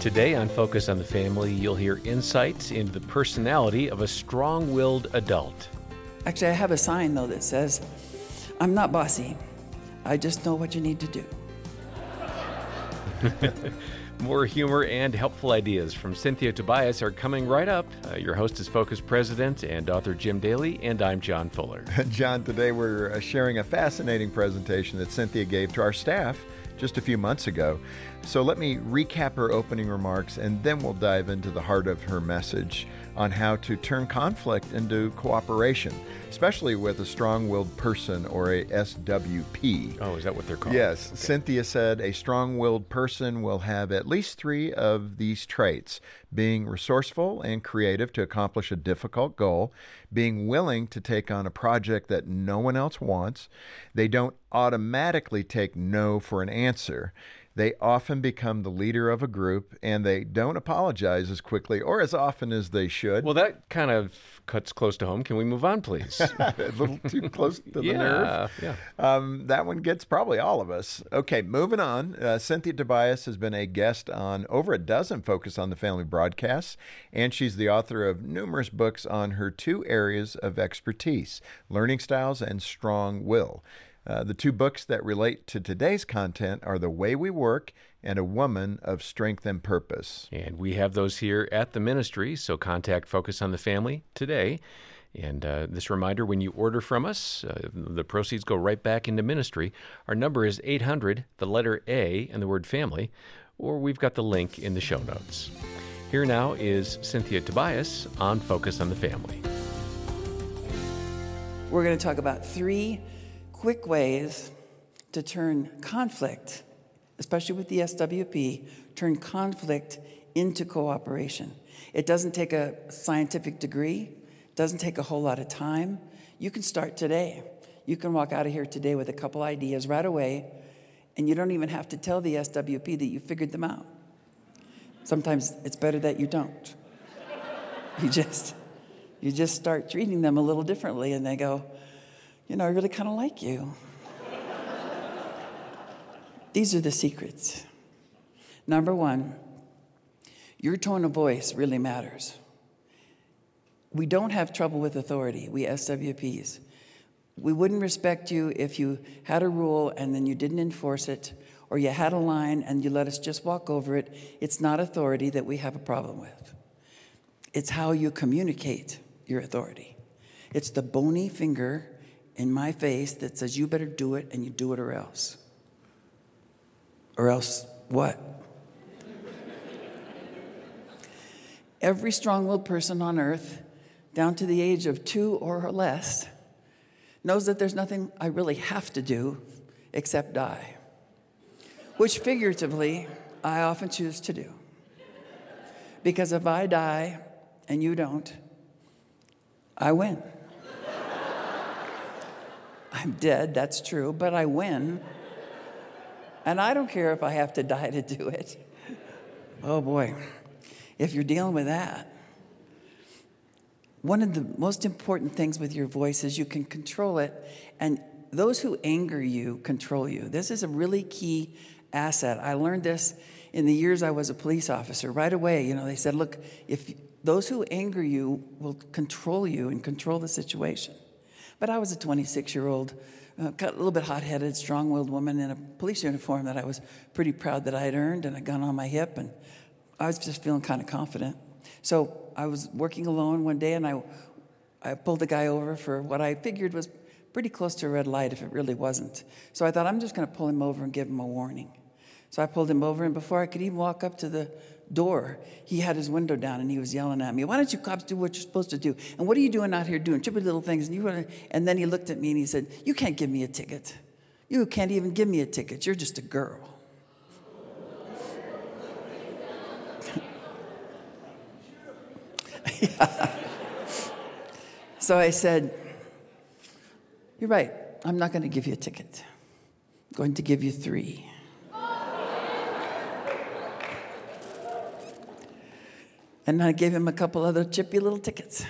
Today on Focus on the Family, you'll hear insights into the personality of a strong willed adult. Actually, I have a sign though that says, I'm not bossy. I just know what you need to do. More humor and helpful ideas from Cynthia Tobias are coming right up. Uh, your host is Focus President and author Jim Daly, and I'm John Fuller. John, today we're uh, sharing a fascinating presentation that Cynthia gave to our staff just a few months ago. So let me recap her opening remarks and then we'll dive into the heart of her message on how to turn conflict into cooperation, especially with a strong willed person or a SWP. Oh, is that what they're called? Yes. Okay. Cynthia said a strong willed person will have at least three of these traits being resourceful and creative to accomplish a difficult goal, being willing to take on a project that no one else wants. They don't automatically take no for an answer. They often become the leader of a group and they don't apologize as quickly or as often as they should. Well, that kind of cuts close to home. Can we move on, please? a little too close to the yeah, nerve. Yeah. Um, that one gets probably all of us. Okay, moving on. Uh, Cynthia Tobias has been a guest on over a dozen Focus on the Family broadcasts, and she's the author of numerous books on her two areas of expertise learning styles and strong will. Uh, the two books that relate to today's content are The Way We Work and A Woman of Strength and Purpose. And we have those here at the ministry, so contact Focus on the Family today. And uh, this reminder when you order from us, uh, the proceeds go right back into ministry. Our number is 800, the letter A, and the word family, or we've got the link in the show notes. Here now is Cynthia Tobias on Focus on the Family. We're going to talk about three quick ways to turn conflict, especially with the SWP, turn conflict into cooperation. It doesn't take a scientific degree, doesn't take a whole lot of time. You can start today. You can walk out of here today with a couple ideas right away, and you don't even have to tell the SWP that you figured them out. Sometimes it's better that you don't. You just you just start treating them a little differently and they go, you know, I really kind of like you. These are the secrets. Number one, your tone of voice really matters. We don't have trouble with authority, we SWPs. We wouldn't respect you if you had a rule and then you didn't enforce it, or you had a line and you let us just walk over it. It's not authority that we have a problem with. It's how you communicate your authority. It's the bony finger in my face that says, you better do it and you do it or else. Or else what? Every strong willed person on earth, down to the age of two or less, knows that there's nothing I really have to do except die, which figuratively I often choose to do. Because if I die and you don't, I win. I'm dead, that's true, but I win. And I don't care if I have to die to do it. Oh boy, if you're dealing with that, one of the most important things with your voice is you can control it, and those who anger you control you. This is a really key asset. I learned this in the years I was a police officer. Right away, you know, they said, look, if those who anger you will control you and control the situation. But I was a 26 year old, uh, a little bit hot headed, strong willed woman in a police uniform that I was pretty proud that I had earned and a gun on my hip. And I was just feeling kind of confident. So I was working alone one day and I, I pulled the guy over for what I figured was pretty close to a red light if it really wasn't. So I thought, I'm just going to pull him over and give him a warning. So I pulled him over, and before I could even walk up to the door, he had his window down and he was yelling at me, Why don't you cops do what you're supposed to do? And what are you doing out here doing? Trippy little things. And, you wanna... and then he looked at me and he said, You can't give me a ticket. You can't even give me a ticket. You're just a girl. so I said, You're right. I'm not going to give you a ticket. I'm going to give you three. And I gave him a couple other chippy little tickets.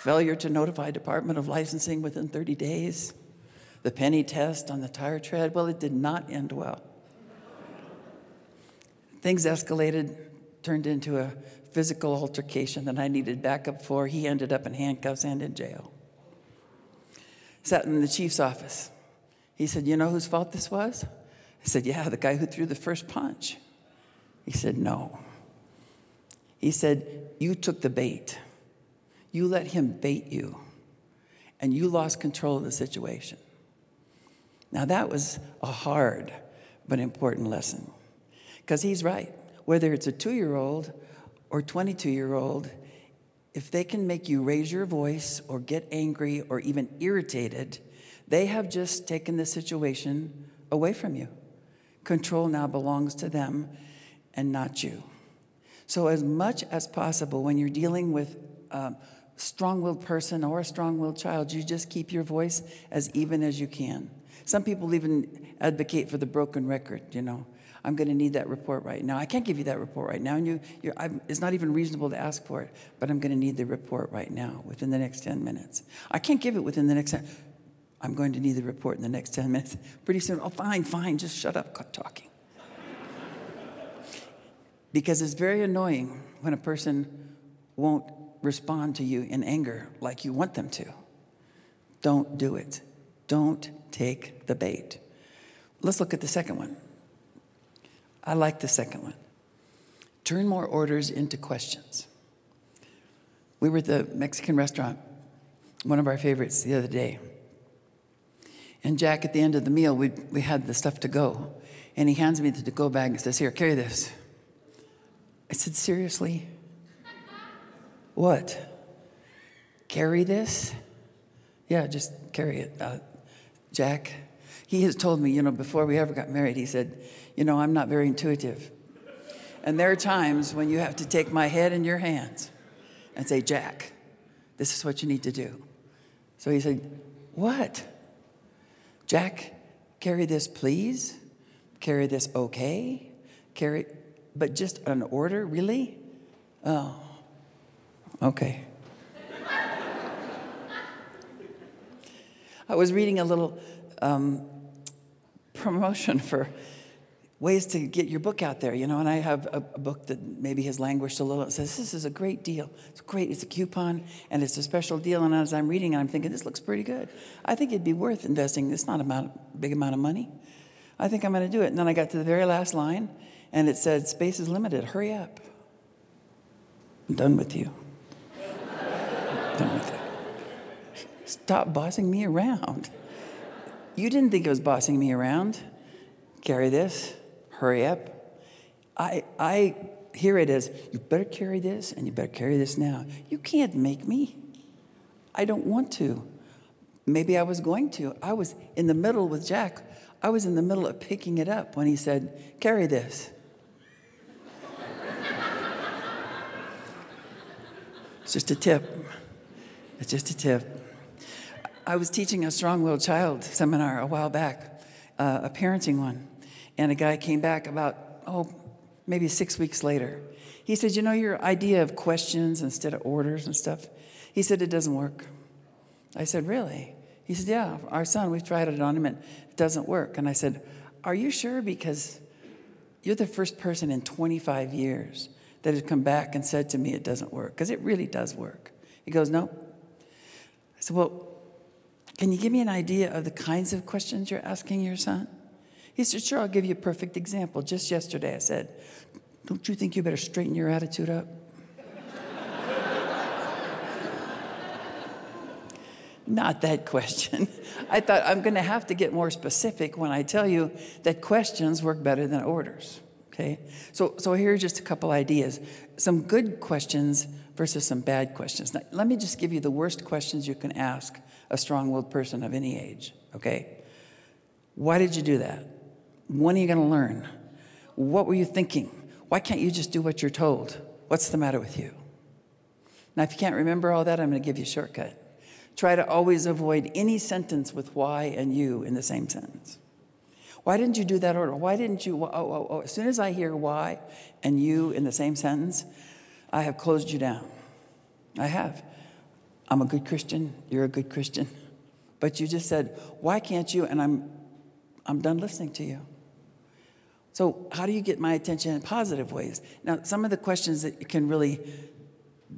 Failure to notify Department of Licensing within 30 days. The penny test on the tire tread. Well, it did not end well. Things escalated turned into a physical altercation that I needed backup for. He ended up in handcuffs and in jail. Sat in the chief's office. He said, You know whose fault this was? I said, Yeah, the guy who threw the first punch. He said, No. He said, You took the bait. You let him bait you, and you lost control of the situation. Now, that was a hard but important lesson because he's right. Whether it's a two year old or 22 year old, if they can make you raise your voice or get angry or even irritated, they have just taken the situation away from you. Control now belongs to them and not you. So, as much as possible, when you're dealing with a strong willed person or a strong willed child, you just keep your voice as even as you can. Some people even advocate for the broken record, you know. I'm going to need that report right now. I can't give you that report right now, and you, it's not even reasonable to ask for it, but I'm going to need the report right now within the next 10 minutes. I can't give it within the next 10 I'm going to need the report in the next 10 minutes. Pretty soon, oh, fine, fine, just shut up talking. Because it's very annoying when a person won't respond to you in anger like you want them to. Don't do it. Don't take the bait. Let's look at the second one. I like the second one. Turn more orders into questions. We were at the Mexican restaurant, one of our favorites, the other day. And Jack, at the end of the meal, we, we had the stuff to go. And he hands me the to go bag and says, Here, carry this. I said, Seriously? What? Carry this? Yeah, just carry it. Uh, Jack, he has told me, you know, before we ever got married, he said, You know, I'm not very intuitive. And there are times when you have to take my head in your hands and say, Jack, this is what you need to do. So he said, What? Jack, carry this, please. Carry this, okay. Carry, but just an order, really? Oh, okay. I was reading a little um, promotion for ways to get your book out there, you know, and I have a, a, book that maybe has languished a little. It says, This is a great deal. It's great. It's a coupon and it's a special deal. And as I'm reading, I'm thinking, This looks pretty good. I think it'd be worth investing. It's not a big amount of money. I think I'm going to do it. And then I got to the very last line and it said, Space is limited. Hurry up. I'm done with you. done with it. Stop bossing me around. You didn't think it was bossing me around. Carry this hurry up. I, I hear it as, you better carry this and you better carry this now. You can't make me. I don't want to. Maybe I was going to. I was in the middle with Jack. I was in the middle of picking it up when he said, carry this. It's just a tip. It's just a tip. I was teaching a strong willed child seminar a while back, uh, a parenting one. And a guy came back about, oh, maybe six weeks later. He said, You know, your idea of questions instead of orders and stuff, he said, It doesn't work. I said, Really? He said, Yeah, our son, we've tried it on him and it doesn't work. And I said, Are you sure? Because you're the first person in 25 years that had come back and said to me it doesn't work, because it really does work. He goes, No. I said, Well, can you give me an idea of the kinds of questions you're asking your son? He said, Sure, I'll give you a perfect example. Just yesterday, I said, Don't you think you better straighten your attitude up? Not that question. I thought I'm going to have to get more specific when I tell you that questions work better than orders. Okay? So, so here are just a couple ideas some good questions versus some bad questions. Now, let me just give you the worst questions you can ask a strong willed person of any age. Okay? Why did you do that? When are you going to learn? What were you thinking? Why can't you just do what you're told? What's the matter with you? Now, if you can't remember all that, I'm going to give you a shortcut. Try to always avoid any sentence with why and you in the same sentence. Why didn't you do that order? Why didn't you? Oh, oh, oh. As soon as I hear why and you in the same sentence, I have closed you down. I have. I'm a good Christian. You're a good Christian. But you just said, why can't you? And I'm, I'm done listening to you. So, how do you get my attention in positive ways? Now, some of the questions that can really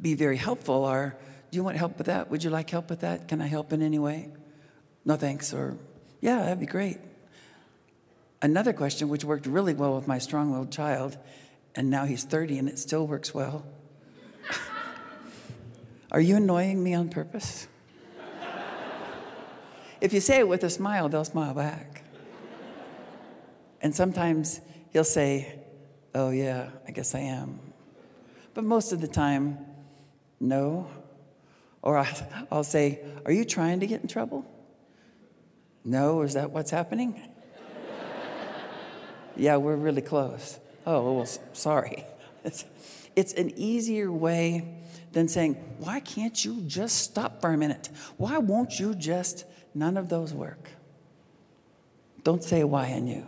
be very helpful are Do you want help with that? Would you like help with that? Can I help in any way? No, thanks. Or, Yeah, that'd be great. Another question, which worked really well with my strong willed child, and now he's 30 and it still works well. Are you annoying me on purpose? if you say it with a smile, they'll smile back. And sometimes he'll say, Oh, yeah, I guess I am. But most of the time, no. Or I'll say, Are you trying to get in trouble? No, is that what's happening? Yeah, we're really close. Oh, well, sorry. It's, an easier way than saying, Why can't you just stop for a minute? Why won't you just? None of those work. Don't say why in you.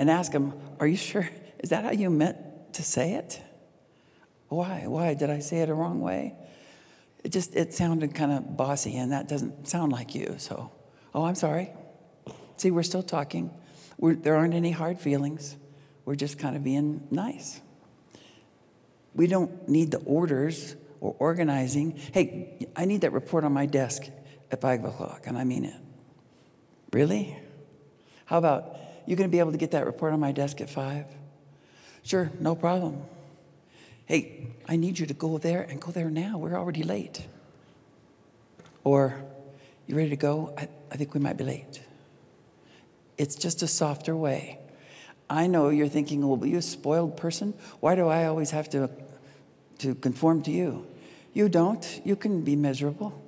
And ask them, Are you sure? Is that how you meant to say it? Why? Why? Did I say it a wrong way? It just it sounded kind of bossy, and that doesn't sound like you. So, oh, I'm sorry. See, we're still talking. We're, there aren't any hard feelings. We're just kind of being nice. We don't need the orders or organizing. Hey, I need that report on my desk at five o'clock, and I mean it. Really? How about you going to be able to get that report on my desk at five? Sure, no problem. Hey, I need you to go there and go there now. We're already late. Or, you ready to go? I, I think we might be late. It's just a softer way. I know you're thinking, well, you a spoiled person? Why do I always have to, to conform to you? You don't. You can be miserable.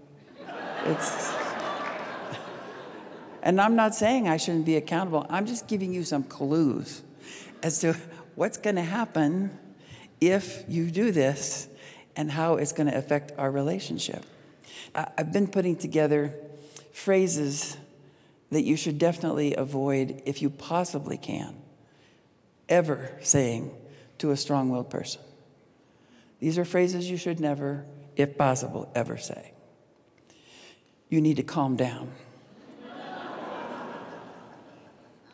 It's. and I'm not saying I shouldn't be accountable. I'm just giving you some clues as to what's going to happen if you do this and how it's going to affect our relationship. I've been putting together phrases that you should definitely avoid if you possibly can ever saying to a strong willed person. These are phrases you should never, if possible, ever say. You need to calm down.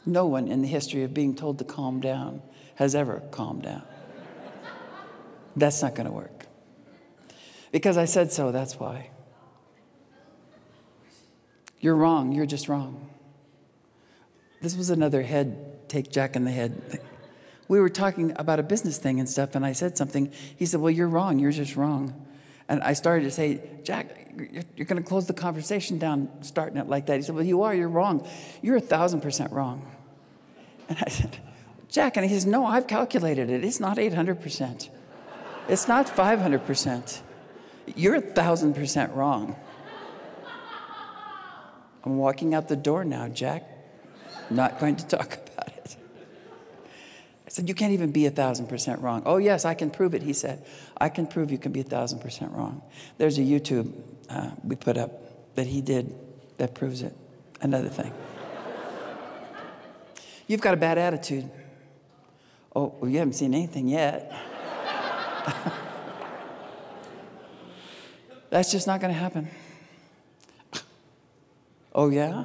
no one in the history of being told to calm down has ever calmed down. That's not going to work. Because I said so, that's why. You're wrong, you're just wrong. This was another head, take Jack in the head we were talking about a business thing and stuff, and I said something. He said, Well, you're wrong. You're just wrong. And I started to say, Jack, you're, going to close the conversation down starting it like that. He said, Well, you are. You're wrong. You're a thousand percent wrong. And I said, Jack, and he says, No, I've calculated it. It's not 800%. It's not 500%. You're a thousand percent wrong. I'm walking out the door now, Jack. I'm not going to talk about it I said, You can't even be a thousand percent wrong. Oh, yes, I can prove it, he said. I can prove you can be a thousand percent wrong. There's a YouTube uh, we put up that he did that proves it. Another thing. You've got a bad attitude. Oh, well, you haven't seen anything yet. That's just not going to happen. Oh, yeah?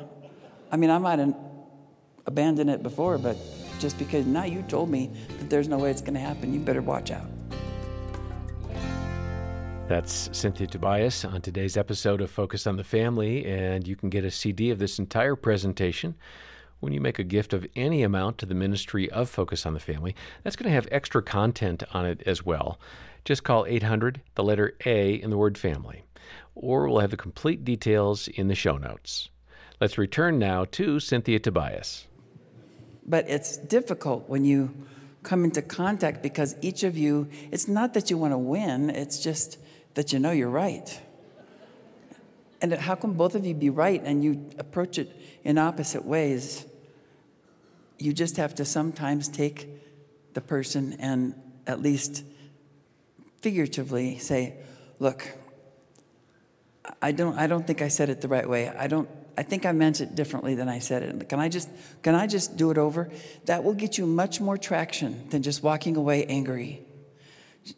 I mean, I might have abandoned it before, but just because now you told me that there's no way it's going to happen. You better watch out. That's Cynthia Tobias on today's episode of Focus on the Family, and you can get a CD of this entire presentation when you make a gift of any amount to the ministry of Focus on the Family. That's going to have extra content on it as well. Just call 800, the letter A in the word family, or we'll have the complete details in the show notes. Let's return now to Cynthia Tobias. But it's difficult when you come into contact because each of you, it's not that you want to win, it's just that you know you're right. And how can both of you be right and you approach it in opposite ways? You just have to sometimes take the person and at least figuratively say, Look, I don't, I don't think I said it the right way. I don't I think I meant it differently than I said it. Can I just can I just do it over? That will get you much more traction than just walking away angry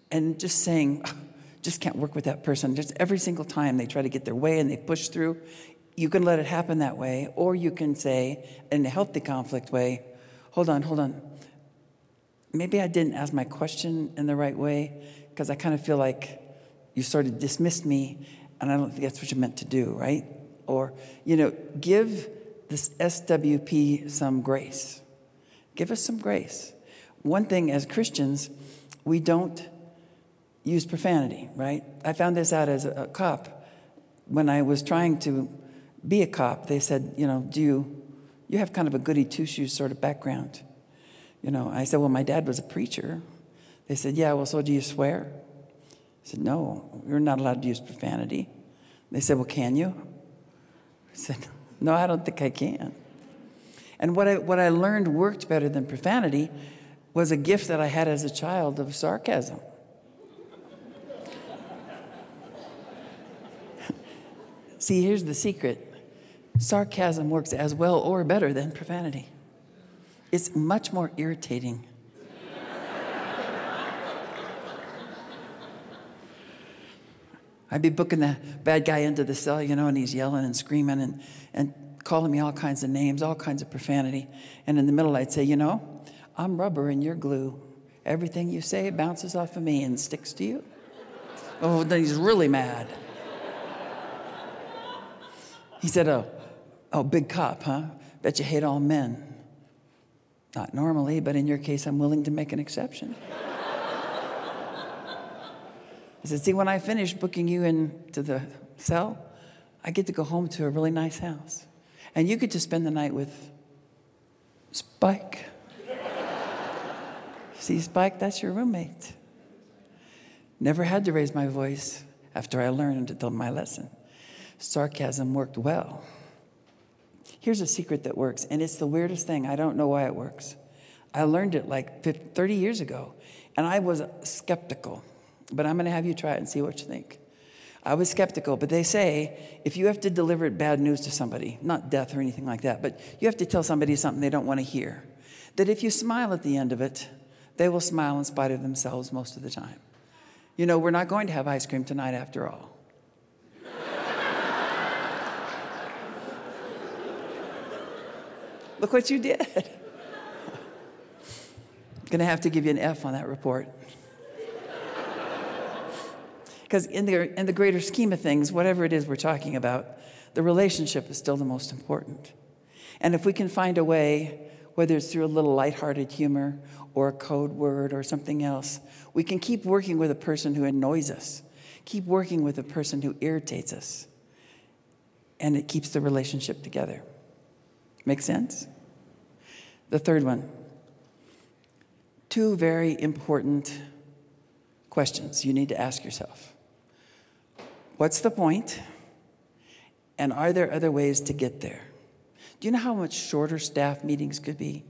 and just saying, ah, just can't work with that person. Just every single time they try to get their way and they push through, you can let it happen that way, or you can say in a healthy conflict way, hold on, hold on. maybe I didn't ask my question in the right way because I kind of feel like you sort of dismissed me, and I don't think that's what you meant to do, right? Or, you know, give this SWP some grace. Give us some grace. One thing as Christians, we don't use profanity, right? I found this out as a cop. When I was trying to be a cop, they said, you know, do you, you have kind of a goody two shoes sort of background. You know, I said, well, my dad was a preacher. They said, yeah, well, so do you swear? I said, no, you're not allowed to use profanity. They said, well, can you? I said, no, I don't think I can. And what I, what I learned worked better than profanity was a gift that I had as a child of sarcasm. See, here's the secret sarcasm works as well or better than profanity. It's much more irritating. I'd be booking the bad guy into the cell, you know, and he's yelling and screaming and, and calling me all kinds of names, all kinds of profanity. And in the middle, I'd say, you know, I'm rubber and you're glue. Everything you say bounces off of me and sticks to you. Oh, then he's really mad. He said, oh, oh, big cop, huh? Bet you hate all men. Not normally, but in your case, I'm willing to make an exception. I said, See, when I finish booking you into the cell, I get to go home to a really nice house. And you get to spend the night with Spike. See, Spike, that's your roommate. Never had to raise my voice after I learned my lesson. Sarcasm worked well. Here's a secret that works, and it's the weirdest thing. I don't know why it works. I learned it like 50, 30 years ago, and I was skeptical. But I'm going to have you try it and see what you think. I was skeptical, but they say if you have to deliver bad news to somebody, not death or anything like that, but you have to tell somebody something they don't want to hear, that if you smile at the end of it, they will smile in spite of themselves most of the time. You know, we're not going to have ice cream tonight after all. Look what you did. Gonna have to give you an F on that report. Because in the, in the greater scheme of things, whatever it is we're talking about, the relationship is still the most important. And if we can find a way, whether it's through a little lighthearted humor or a code word or something else, we can keep working with a person who annoys us, keep working with a person who irritates us, and it keeps the relationship together. Make sense? The third one two very important questions you need to ask yourself. What's the point? And are there other ways to get there? Do you know how much shorter staff meetings could be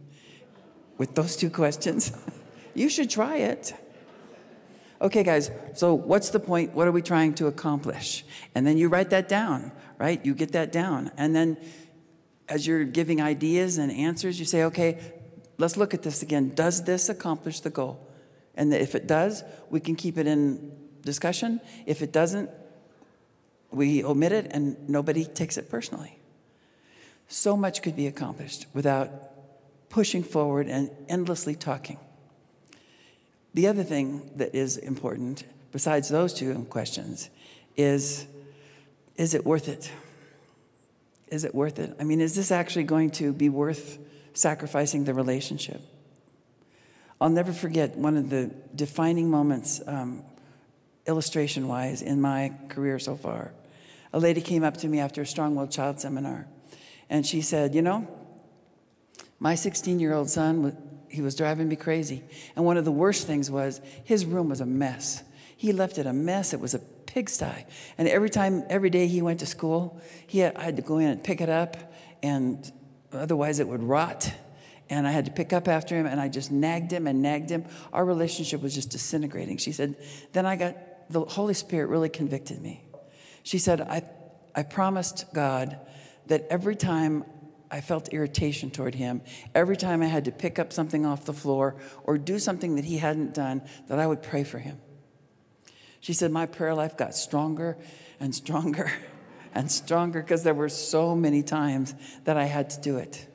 with those two questions? you should try it. Okay, guys, so what's the point? What are we trying to accomplish? And then you write that down, right? You get that down. And then as you're giving ideas and answers, you say, okay, let's look at this again. Does this accomplish the goal? And if it does, we can keep it in discussion. If it doesn't, we omit it and nobody takes it personally. So much could be accomplished without pushing forward and endlessly talking. The other thing that is important, besides those two questions, is is it worth it? Is it worth it? I mean, is this actually going to be worth sacrificing the relationship? I'll never forget one of the defining moments, um, illustration wise, in my career so far a lady came up to me after a strong willed child seminar and she said, You know, my 16 year old son, he was driving me crazy. And one of the worst things was his room was a mess. He left it a mess. It was a pigsty. And every time, every day he went to school, he had, I had to go in and pick it up, and otherwise it would rot. And I had to pick up after him, and I just nagged him and nagged him. Our relationship was just disintegrating. She said, Then I got, the Holy Spirit really convicted me. She said, I, I promised God that every time I felt irritation toward him, every time I had to pick up something off the floor or do something that he hadn't done, that I would pray for him. She said, My prayer life got stronger and stronger and stronger because there were so many times that I had to do it.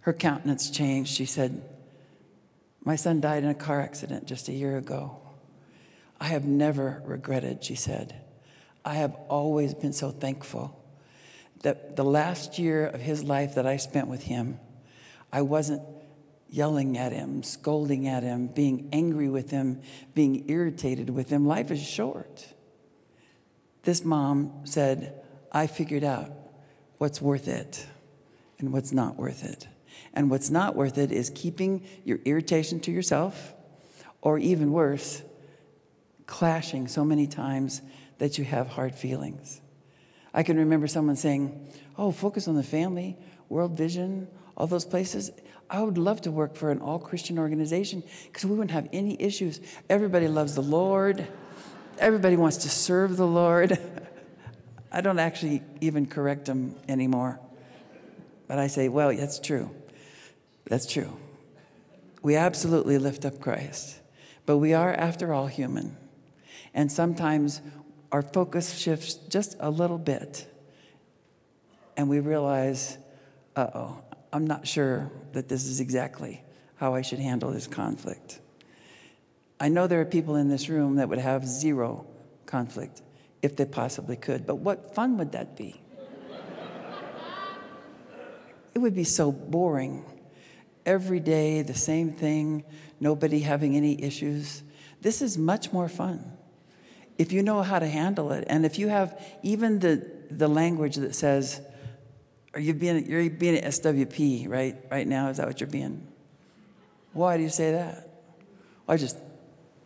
Her countenance changed. She said, My son died in a car accident just a year ago. I have never regretted, she said. I have always been so thankful that the last year of his life that I spent with him, I wasn't yelling at him, scolding at him, being angry with him, being irritated with him. Life is short. This mom said, I figured out what's worth it and what's not worth it. And what's not worth it is keeping your irritation to yourself, or even worse, clashing so many times that you have hard feelings. I can remember someone saying, Oh, focus on the family, World Vision, all those places. I would love to work for an all Christian organization because we wouldn't have any issues. Everybody loves the Lord, everybody wants to serve the Lord. I don't actually even correct them anymore. But I say, well, that's true. That's true. We absolutely lift up Christ. But we are, after all, human. And sometimes our focus shifts just a little bit. And we realize, uh oh, I'm not sure that this is exactly how I should handle this conflict. I know there are people in this room that would have zero conflict if they possibly could, but what fun would that be? it would be so boring. Every day, the same thing, nobody having any issues. This is much more fun if you know how to handle it. And if you have even the, the language that says, are you being, you're being an SWP, right? Right now, is that what you're being? Why do you say that? I just,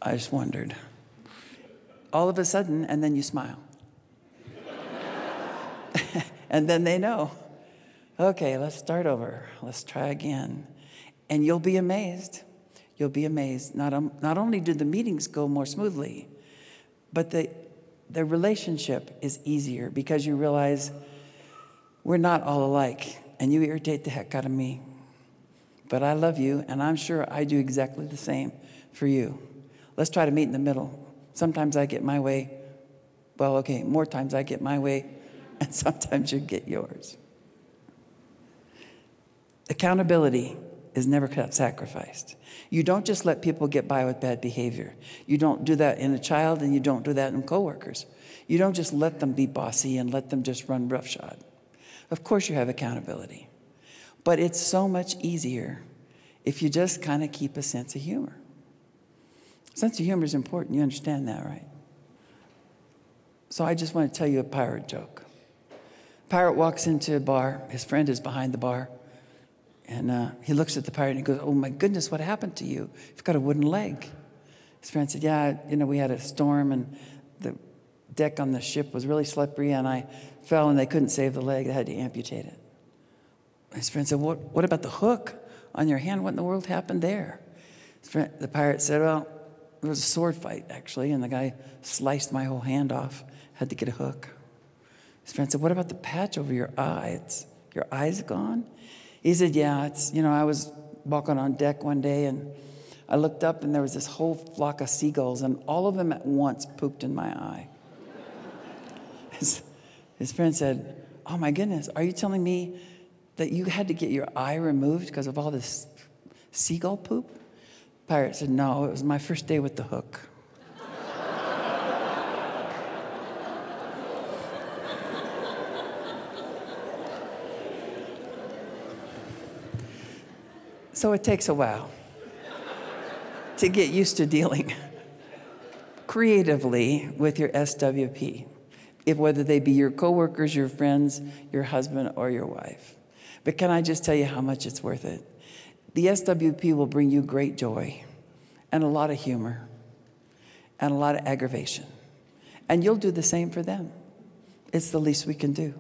I just wondered. All of a sudden, and then you smile. and then they know. Okay, let's start over. Let's try again. And you'll be amazed. You'll be amazed. Not, um, not only do the meetings go more smoothly, but the, the relationship is easier because you realize we're not all alike, and you irritate the heck out of me. But I love you, and I'm sure I do exactly the same for you. Let's try to meet in the middle. Sometimes I get my way. Well, okay, more times I get my way, and sometimes you get yours. Accountability is never sacrificed. You don't just let people get by with bad behavior. You don't do that in a child, and you don't do that in coworkers. You don't just let them be bossy and let them just run roughshod. Of course, you have accountability. But it's so much easier if you just kind of keep a sense of humor. Sense of humor is important. You understand that, right? So I just want to tell you a pirate joke. Pirate walks into a bar. His friend is behind the bar. And uh, he looks at the pirate and he goes, Oh my goodness, what happened to you? You've got a wooden leg. His friend said, Yeah, you know, we had a storm and the deck on the ship was really slippery and I fell and they couldn't save the leg. They had to amputate it. His friend said, What, what about the hook on your hand? What in the world happened there? Friend, the pirate said, Well, there was a sword fight, actually, and the guy sliced my whole hand off. Had to get a hook. His friend said, What about the patch over your eye? It's, your eye's gone? He said, Yeah, it's, you know, I was walking on deck one day and I looked up and there was this whole flock of seagulls, and all of them at once pooped in my eye. His, his friend said, Oh my goodness, are you telling me that you had to get your eye removed because of all this seagull poop? Pirate said, No, it was my first day with the hook. So it takes a while to get used to dealing creatively with your SWP if whether they be your coworkers, your friends, your husband, or your wife. But can I just tell you how much it's worth it? The SWP will bring you great joy and a lot of humor and a lot of aggravation. And you'll do the same for them. It's the least we can do.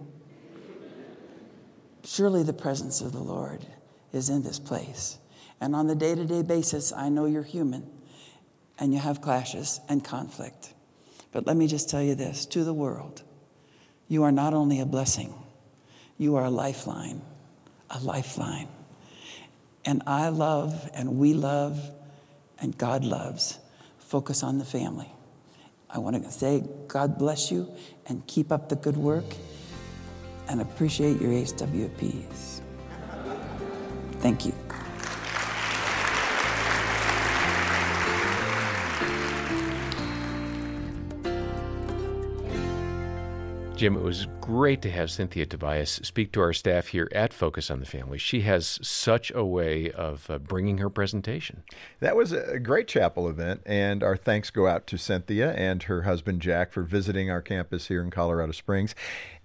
Surely the presence of the Lord is in this place. And on the day to day basis, I know you're human and you have clashes and conflict. But let me just tell you this to the world, you are not only a blessing, you are a lifeline, a lifeline. And I love, and we love, and God loves. Focus on the family. I want to say, God bless you and keep up the good work and appreciate your HWPs. Thank you. Jim, it was great to have Cynthia Tobias speak to our staff here at Focus on the Family. She has such a way of uh, bringing her presentation. That was a great chapel event, and our thanks go out to Cynthia and her husband Jack for visiting our campus here in Colorado Springs.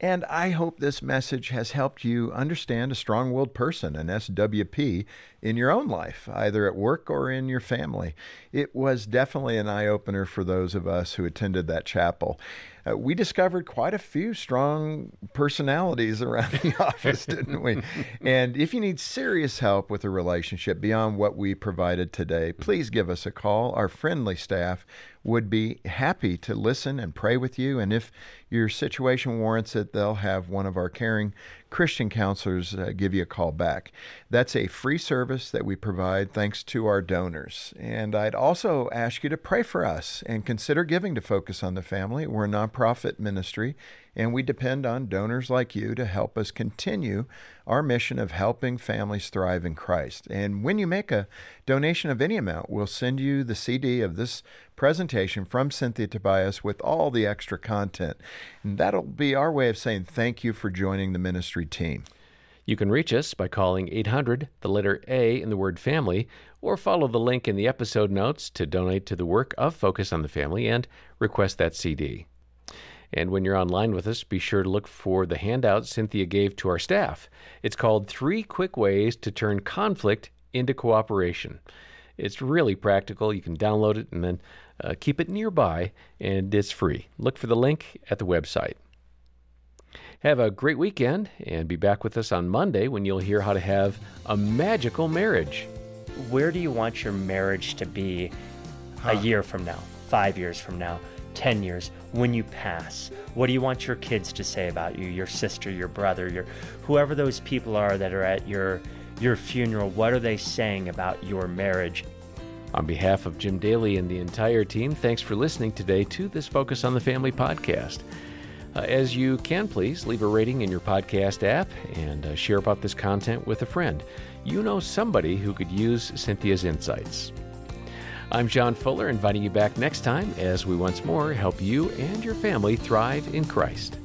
And I hope this message has helped you understand a strong willed person, an SWP, in your own life, either at work or in your family. It was definitely an eye opener for those of us who attended that chapel. Uh, we discovered quite a few strong personalities around the office, didn't we? And if you need serious help with a relationship beyond what we provided today, please give us a call. Our friendly staff would be happy to listen and pray with you. And if your situation warrants it, they'll have one of our caring Christian counselors uh, give you a call back. That's a free service that we provide thanks to our donors. And I'd also ask you to pray for us and consider giving to Focus on the Family. We're a nonprofit ministry and we depend on donors like you to help us continue our mission of helping families thrive in Christ. And when you make a donation of any amount, we'll send you the CD of this presentation from Cynthia Tobias with all the extra content. And that'll be our way of saying thank you for joining the ministry team. You can reach us by calling 800, the letter A in the word family, or follow the link in the episode notes to donate to the work of Focus on the Family and request that CD. And when you're online with us, be sure to look for the handout Cynthia gave to our staff. It's called Three Quick Ways to Turn Conflict into Cooperation. It's really practical. You can download it and then uh, keep it nearby, and it's free. Look for the link at the website. Have a great weekend and be back with us on Monday when you'll hear how to have a magical marriage. Where do you want your marriage to be huh. a year from now, five years from now? 10 years when you pass what do you want your kids to say about you your sister your brother your whoever those people are that are at your your funeral what are they saying about your marriage on behalf of Jim Daly and the entire team thanks for listening today to this focus on the family podcast. Uh, as you can please leave a rating in your podcast app and uh, share about this content with a friend. You know somebody who could use cynthia's insights. I'm John Fuller, inviting you back next time as we once more help you and your family thrive in Christ.